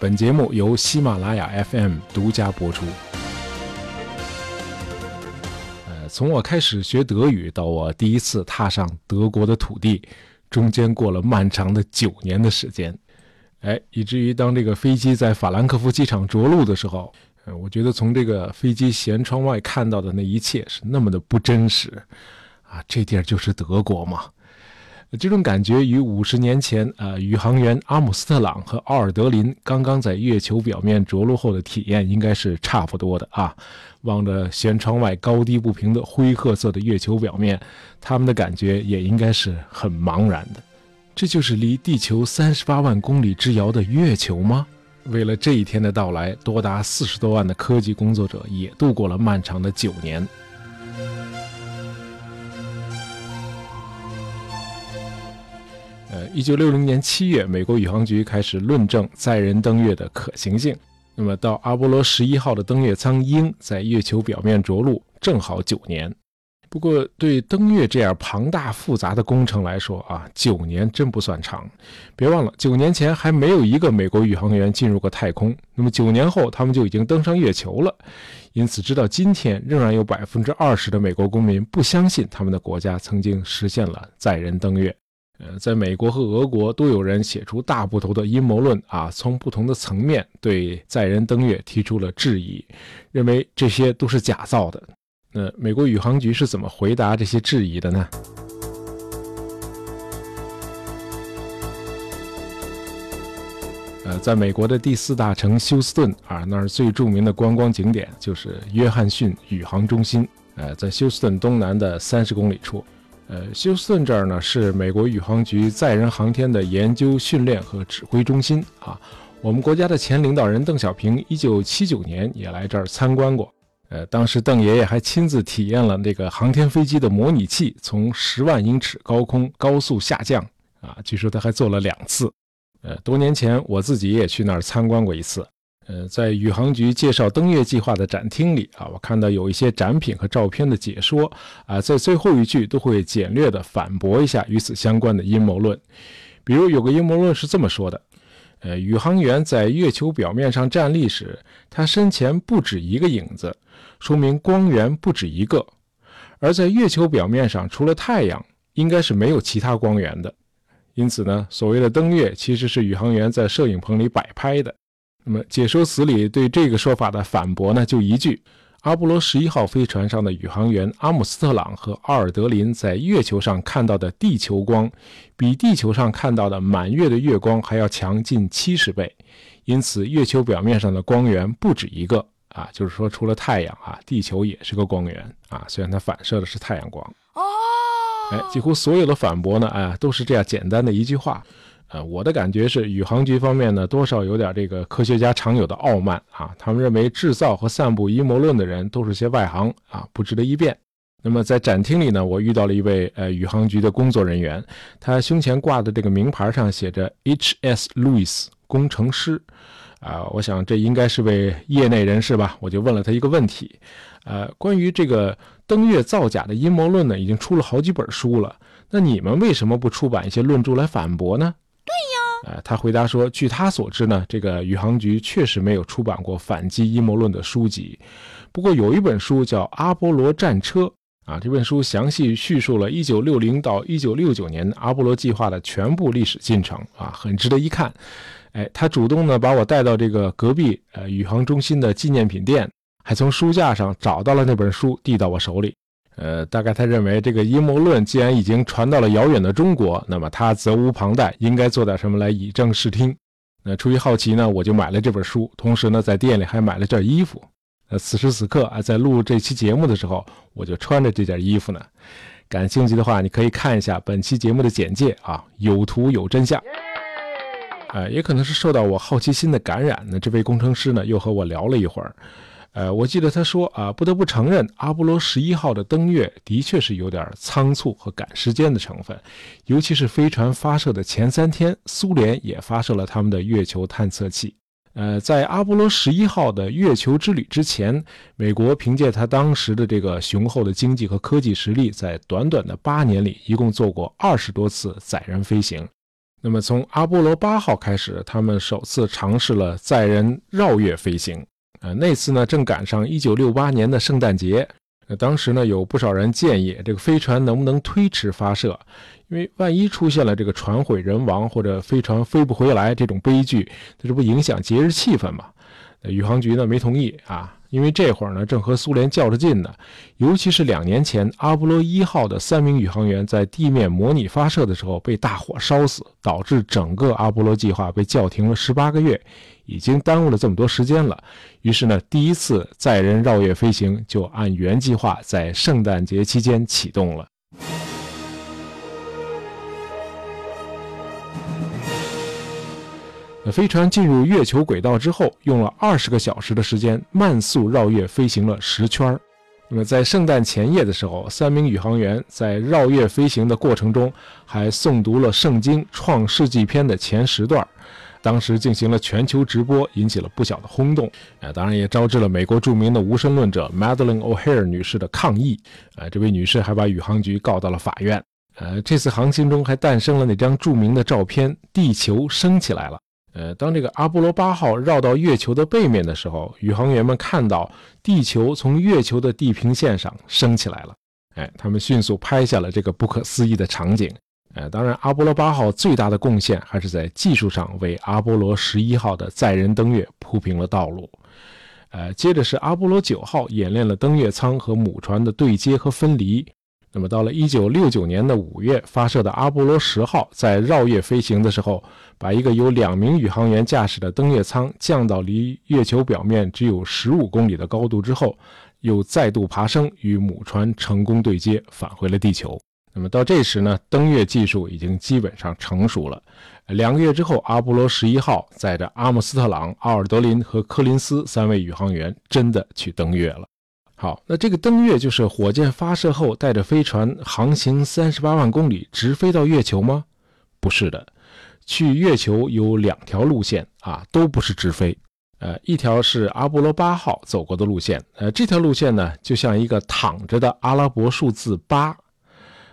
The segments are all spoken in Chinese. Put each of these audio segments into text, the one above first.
本节目由喜马拉雅 FM 独家播出。呃，从我开始学德语到我第一次踏上德国的土地，中间过了漫长的九年的时间。哎，以至于当这个飞机在法兰克福机场着陆的时候，呃，我觉得从这个飞机舷窗外看到的那一切是那么的不真实，啊，这地儿就是德国吗？这种感觉与五十年前，呃，宇航员阿姆斯特朗和奥尔德林刚刚在月球表面着陆后的体验应该是差不多的啊。望着舷窗外高低不平的灰褐色的月球表面，他们的感觉也应该是很茫然的。这就是离地球三十八万公里之遥的月球吗？为了这一天的到来，多达四十多万的科技工作者也度过了漫长的九年。呃，一九六零年七月，美国宇航局开始论证载人登月的可行性。那么，到阿波罗十一号的登月舱鹰在月球表面着陆，正好九年。不过，对登月这样庞大复杂的工程来说啊，九年真不算长。别忘了，九年前还没有一个美国宇航员进入过太空。那么，九年后他们就已经登上月球了。因此，直到今天，仍然有百分之二十的美国公民不相信他们的国家曾经实现了载人登月。呃，在美国和俄国都有人写出大部头的阴谋论啊，从不同的层面对载人登月提出了质疑，认为这些都是假造的。那美国宇航局是怎么回答这些质疑的呢？呃，在美国的第四大城休斯顿啊，那儿最著名的观光景点就是约翰逊宇航中心。呃，在休斯顿东南的三十公里处。呃，休斯顿这儿呢是美国宇航局载人航天的研究、训练和指挥中心啊。我们国家的前领导人邓小平，一九七九年也来这儿参观过。呃，当时邓爷爷还亲自体验了那个航天飞机的模拟器从十万英尺高空高速下降啊。据说他还做了两次。呃，多年前我自己也去那儿参观过一次。呃，在宇航局介绍登月计划的展厅里啊，我看到有一些展品和照片的解说啊，在最后一句都会简略地反驳一下与此相关的阴谋论。比如有个阴谋论是这么说的：呃，宇航员在月球表面上站立时，他身前不止一个影子，说明光源不止一个；而在月球表面上，除了太阳，应该是没有其他光源的。因此呢，所谓的登月其实是宇航员在摄影棚里摆拍的。那么解说词里对这个说法的反驳呢，就一句：阿波罗十一号飞船上的宇航员阿姆斯特朗和奥尔德林在月球上看到的地球光，比地球上看到的满月的月光还要强近七十倍，因此月球表面上的光源不止一个啊，就是说除了太阳啊，地球也是个光源啊，虽然它反射的是太阳光。哦，哎，几乎所有的反驳呢，哎，都是这样简单的一句话。呃，我的感觉是，宇航局方面呢，多少有点这个科学家常有的傲慢啊。他们认为制造和散布阴谋论的人都是些外行啊，不值得一辩。那么在展厅里呢，我遇到了一位呃宇航局的工作人员，他胸前挂的这个名牌上写着 H.S. Lewis 工程师，啊，我想这应该是位业内人士吧。我就问了他一个问题，呃，关于这个登月造假的阴谋论呢，已经出了好几本书了，那你们为什么不出版一些论著来反驳呢？呃，他回答说，据他所知呢，这个宇航局确实没有出版过反击阴谋论的书籍。不过有一本书叫《阿波罗战车》啊，这本书详细叙述了1960到1969年阿波罗计划的全部历史进程啊，很值得一看。哎，他主动呢把我带到这个隔壁呃宇航中心的纪念品店，还从书架上找到了那本书，递到我手里。呃，大概他认为这个阴谋论既然已经传到了遥远的中国，那么他责无旁贷，应该做点什么来以正视听。那出于好奇呢，我就买了这本书，同时呢，在店里还买了件衣服。呃，此时此刻啊，在录这期节目的时候，我就穿着这件衣服呢。感兴趣的话，你可以看一下本期节目的简介啊，有图有真相。呃，也可能是受到我好奇心的感染，那这位工程师呢，又和我聊了一会儿。呃，我记得他说啊，不得不承认，阿波罗十一号的登月的确是有点仓促和赶时间的成分，尤其是飞船发射的前三天，苏联也发射了他们的月球探测器。呃，在阿波罗十一号的月球之旅之前，美国凭借他当时的这个雄厚的经济和科技实力，在短短的八年里，一共做过二十多次载人飞行。那么从阿波罗八号开始，他们首次尝试了载人绕月飞行。呃，那次呢正赶上1968年的圣诞节。那当时呢有不少人建议这个飞船能不能推迟发射，因为万一出现了这个船毁人亡或者飞船飞不回来这种悲剧，这不影响节日气氛吗？宇航局呢没同意啊。因为这会儿呢，正和苏联较着劲呢，尤其是两年前阿波罗一号的三名宇航员在地面模拟发射的时候被大火烧死，导致整个阿波罗计划被叫停了十八个月，已经耽误了这么多时间了。于是呢，第一次载人绕月飞行就按原计划在圣诞节期间启动了。飞船进入月球轨道之后，用了二十个小时的时间慢速绕月飞行了十圈那么在圣诞前夜的时候，三名宇航员在绕月飞行的过程中还诵读了《圣经·创世纪篇》的前十段，当时进行了全球直播，引起了不小的轰动。呃，当然也招致了美国著名的无神论者 Madeline O'Hare 女士的抗议。呃，这位女士还把宇航局告到了法院。呃，这次航行中还诞生了那张著名的照片：地球升起来了。呃，当这个阿波罗八号绕到月球的背面的时候，宇航员们看到地球从月球的地平线上升起来了。哎，他们迅速拍下了这个不可思议的场景。呃，当然，阿波罗八号最大的贡献还是在技术上为阿波罗十一号的载人登月铺平了道路。呃，接着是阿波罗九号演练了登月舱和母船的对接和分离。那么到了一九六九年的五月，发射的阿波罗十号在绕月飞行的时候，把一个由两名宇航员驾驶的登月舱降到离月球表面只有十五公里的高度之后，又再度爬升，与母船成功对接，返回了地球。那么到这时呢，登月技术已经基本上成熟了。两个月之后，阿波罗十一号载着阿姆斯特朗、奥尔德林和柯林斯三位宇航员真的去登月了。好，那这个登月就是火箭发射后带着飞船航行三十八万公里直飞到月球吗？不是的，去月球有两条路线啊，都不是直飞。呃，一条是阿波罗八号走过的路线，呃，这条路线呢就像一个躺着的阿拉伯数字八，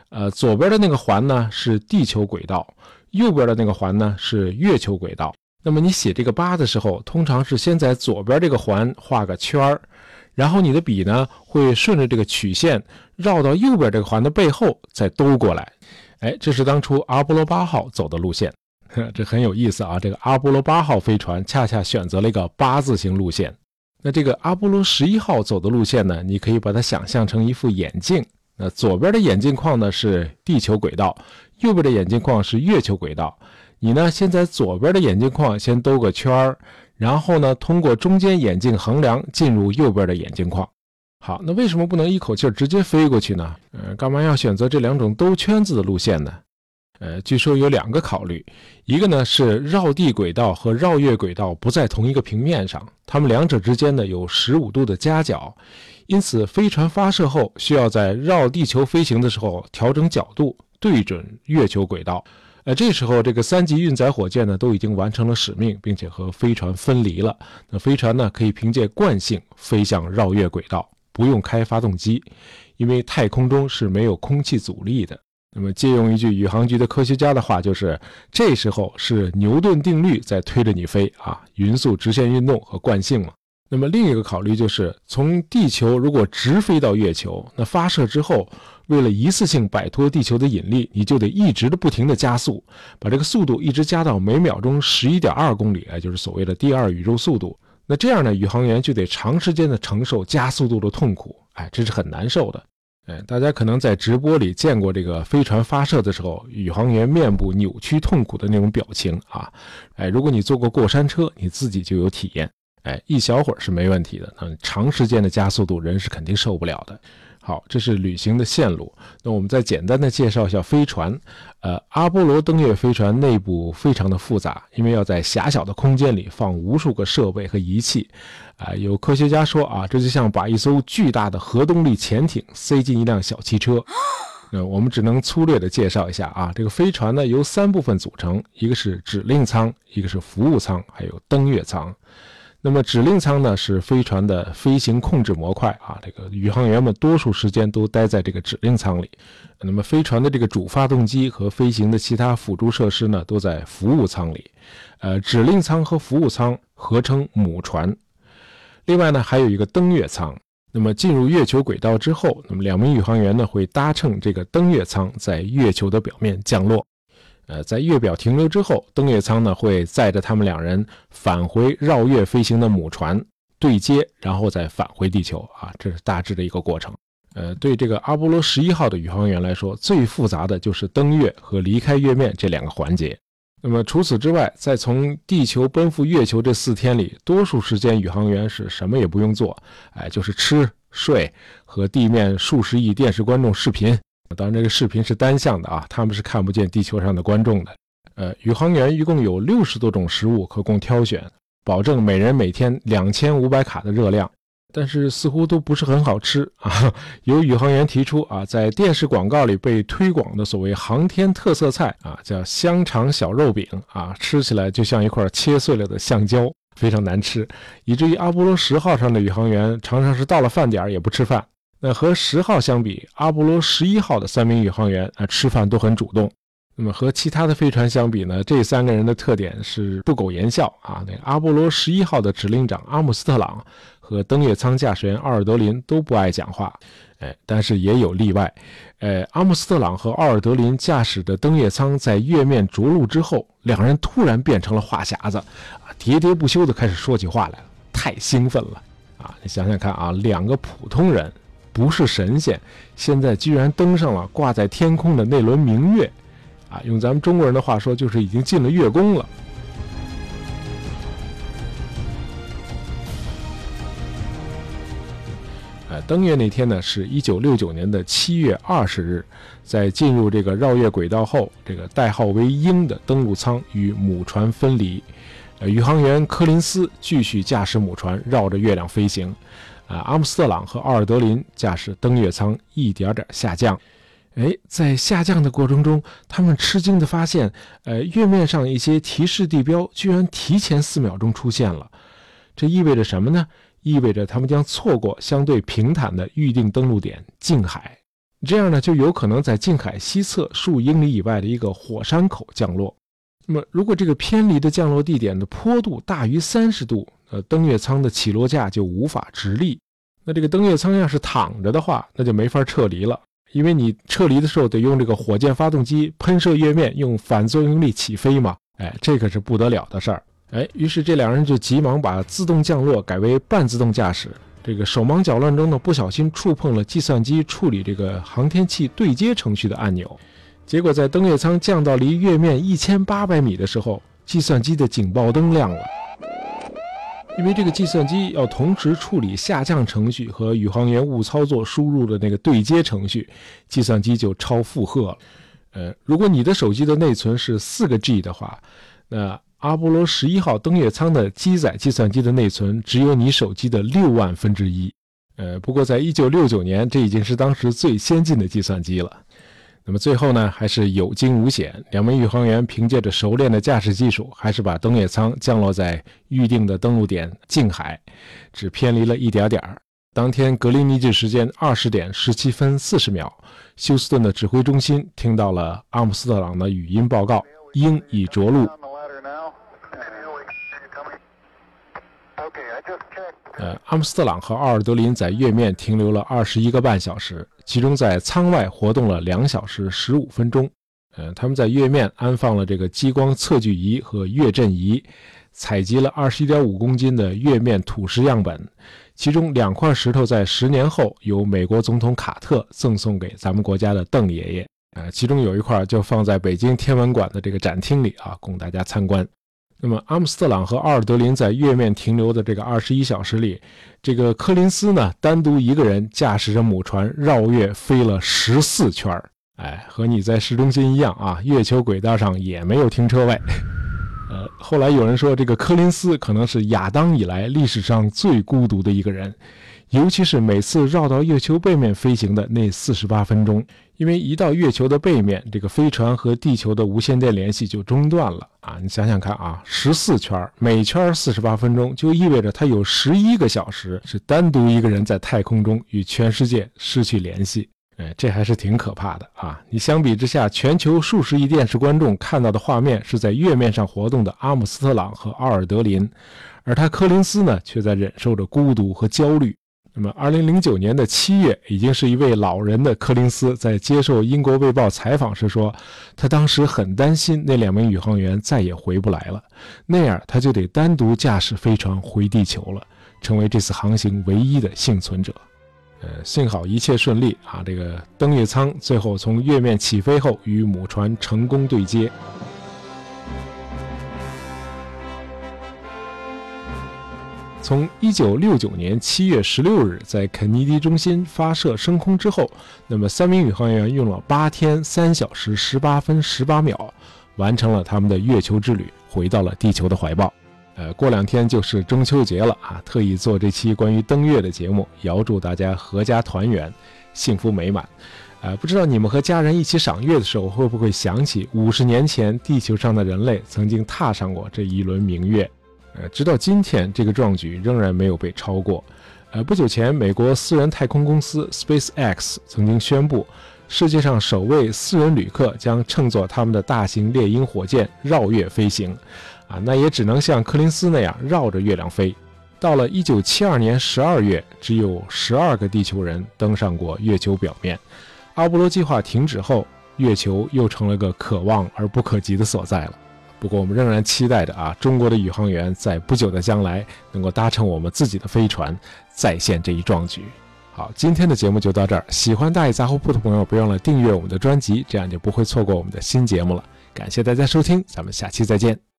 呃，左边的那个环呢是地球轨道，右边的那个环呢是月球轨道。那么你写这个八的时候，通常是先在左边这个环画个圈儿。然后你的笔呢，会顺着这个曲线绕到右边这个环的背后，再兜过来。哎，这是当初阿波罗八号走的路线，这很有意思啊。这个阿波罗八号飞船恰恰选择了一个八字形路线。那这个阿波罗十一号走的路线呢，你可以把它想象成一副眼镜。那左边的眼镜框呢是地球轨道，右边的眼镜框是月球轨道。你呢，先在左边的眼镜框先兜个圈儿。然后呢，通过中间眼镜横梁进入右边的眼镜框。好，那为什么不能一口气直接飞过去呢？呃，干嘛要选择这两种兜圈子的路线呢？呃，据说有两个考虑，一个呢是绕地轨道和绕月轨道不在同一个平面上，它们两者之间呢有十五度的夹角，因此飞船发射后需要在绕地球飞行的时候调整角度，对准月球轨道。呃，这时候这个三级运载火箭呢都已经完成了使命，并且和飞船分离了。那飞船呢可以凭借惯性飞向绕月轨道，不用开发动机，因为太空中是没有空气阻力的。那么借用一句宇航局的科学家的话，就是这时候是牛顿定律在推着你飞啊，匀速直线运动和惯性嘛。那么另一个考虑就是，从地球如果直飞到月球，那发射之后。为了一次性摆脱地球的引力，你就得一直的不停的加速，把这个速度一直加到每秒钟十一点二公里，哎，就是所谓的第二宇宙速度。那这样呢，宇航员就得长时间的承受加速度的痛苦，哎，这是很难受的。哎，大家可能在直播里见过这个飞船发射的时候，宇航员面部扭曲痛苦的那种表情啊。哎，如果你坐过过山车，你自己就有体验。哎，一小会儿是没问题的，那长时间的加速度，人是肯定受不了的。好，这是旅行的线路。那我们再简单的介绍一下飞船。呃，阿波罗登月飞船内部非常的复杂，因为要在狭小的空间里放无数个设备和仪器。啊，有科学家说啊，这就像把一艘巨大的核动力潜艇塞进一辆小汽车。那我们只能粗略的介绍一下啊，这个飞船呢由三部分组成，一个是指令舱，一个是服务舱，还有登月舱。那么指令舱呢是飞船的飞行控制模块啊，这个宇航员们多数时间都待在这个指令舱里。那么飞船的这个主发动机和飞行的其他辅助设施呢都在服务舱里。呃，指令舱和服务舱合称母船。另外呢还有一个登月舱。那么进入月球轨道之后，那么两名宇航员呢会搭乘这个登月舱在月球的表面降落。呃，在月表停留之后，登月舱呢会载着他们两人返回绕月飞行的母船对接，然后再返回地球啊，这是大致的一个过程。呃，对这个阿波罗十一号的宇航员来说，最复杂的就是登月和离开月面这两个环节。那么除此之外，在从地球奔赴月球这四天里，多数时间宇航员是什么也不用做，哎，就是吃睡和地面数十亿电视观众视频。当然，这个视频是单向的啊，他们是看不见地球上的观众的。呃，宇航员一共有六十多种食物可供挑选，保证每人每天两千五百卡的热量，但是似乎都不是很好吃啊。有宇航员提出啊，在电视广告里被推广的所谓航天特色菜啊，叫香肠小肉饼啊，吃起来就像一块切碎了的橡胶，非常难吃，以至于阿波罗十号上的宇航员常常是到了饭点也不吃饭。那和十号相比，阿波罗十一号的三名宇航员啊吃饭都很主动。那么和其他的飞船相比呢，这三个人的特点是不苟言笑啊。那阿波罗十一号的指令长阿姆斯特朗和登月舱驾驶员奥尔德林都不爱讲话，哎，但是也有例外。呃，阿姆斯特朗和奥尔德林驾驶的登月舱在月面着陆之后，两人突然变成了话匣子，啊，喋喋不休地开始说起话来了，太兴奋了啊！你想想看啊，两个普通人。不是神仙，现在居然登上了挂在天空的那轮明月，啊，用咱们中国人的话说，就是已经进了月宫了。登月那天呢，是一九六九年的七月二十日，在进入这个绕月轨道后，这个代号为鹰的登陆舱与母船分离，呃，宇航员柯林斯继续驾驶母船绕着月亮飞行。啊，阿姆斯特朗和奥尔德林驾驶登月舱一点点下降。哎，在下降的过程中，他们吃惊地发现，呃，月面上一些提示地标居然提前四秒钟出现了。这意味着什么呢？意味着他们将错过相对平坦的预定登陆点静海。这样呢，就有可能在静海西侧数英里以外的一个火山口降落。那么，如果这个偏离的降落地点的坡度大于三十度，呃，登月舱的起落架就无法直立。那这个登月舱要是躺着的话，那就没法撤离了，因为你撤离的时候得用这个火箭发动机喷射月面，用反作用力起飞嘛。哎，这可是不得了的事儿。哎，于是这两人就急忙把自动降落改为半自动驾驶。这个手忙脚乱中呢，不小心触碰了计算机处理这个航天器对接程序的按钮，结果在登月舱降到离月面一千八百米的时候，计算机的警报灯亮了。因为这个计算机要同时处理下降程序和宇航员误操作输入的那个对接程序，计算机就超负荷了。呃，如果你的手机的内存是四个 G 的话，那阿波罗十一号登月舱的机载计算机的内存只有你手机的六万分之一。呃，不过在一九六九年，这已经是当时最先进的计算机了。那么最后呢，还是有惊无险。两名宇航员凭借着熟练的驾驶技术，还是把登月舱降落在预定的登陆点近海，只偏离了一点点儿。当天格林尼治时间二十点十七分四十秒，休斯顿的指挥中心听到了阿姆斯特朗的语音报告：鹰已着陆。呃，阿姆斯特朗和奥尔德林在月面停留了二十一个半小时，其中在舱外活动了两小时十五分钟。呃，他们在月面安放了这个激光测距仪和月震仪，采集了二十一点五公斤的月面土石样本，其中两块石头在十年后由美国总统卡特赠送给咱们国家的邓爷爷。呃，其中有一块就放在北京天文馆的这个展厅里啊，供大家参观。那么，阿姆斯特朗和奥尔德林在月面停留的这个二十一小时里，这个柯林斯呢，单独一个人驾驶着母船绕月飞了十四圈儿。哎，和你在市中心一样啊，月球轨道上也没有停车位。呃，后来有人说，这个柯林斯可能是亚当以来历史上最孤独的一个人，尤其是每次绕到月球背面飞行的那四十八分钟，因为一到月球的背面，这个飞船和地球的无线电联系就中断了啊！你想想看啊，十四圈，每圈四十八分钟，就意味着它有十一个小时是单独一个人在太空中与全世界失去联系。哎，这还是挺可怕的啊！你相比之下，全球数十亿电视观众看到的画面是在月面上活动的阿姆斯特朗和奥尔德林，而他柯林斯呢，却在忍受着孤独和焦虑。那么，二零零九年的七月，已经是一位老人的柯林斯在接受英国卫报采访时说，他当时很担心那两名宇航员再也回不来了，那样他就得单独驾驶飞船回地球了，成为这次航行唯一的幸存者。呃，幸好一切顺利啊！这个登月舱最后从月面起飞后，与母船成功对接。从一九六九年七月十六日在肯尼迪中心发射升空之后，那么三名宇航员用了八天三小时十八分十八秒，完成了他们的月球之旅，回到了地球的怀抱。呃，过两天就是中秋节了啊，特意做这期关于登月的节目，遥祝大家阖家团圆，幸福美满。呃，不知道你们和家人一起赏月的时候，会不会想起五十年前地球上的人类曾经踏上过这一轮明月？呃，直到今天，这个壮举仍然没有被超过。呃，不久前，美国私人太空公司 SpaceX 曾经宣布，世界上首位私人旅客将乘坐他们的大型猎鹰火箭绕月飞行。啊，那也只能像柯林斯那样绕着月亮飞。到了1972年12月，只有12个地球人登上过月球表面。阿波罗计划停止后，月球又成了个可望而不可及的所在了。不过，我们仍然期待着啊，中国的宇航员在不久的将来能够搭乘我们自己的飞船，再现这一壮举。好，今天的节目就到这儿。喜欢大爷杂货铺的朋友，别忘了订阅我们的专辑，这样就不会错过我们的新节目了。感谢大家收听，咱们下期再见。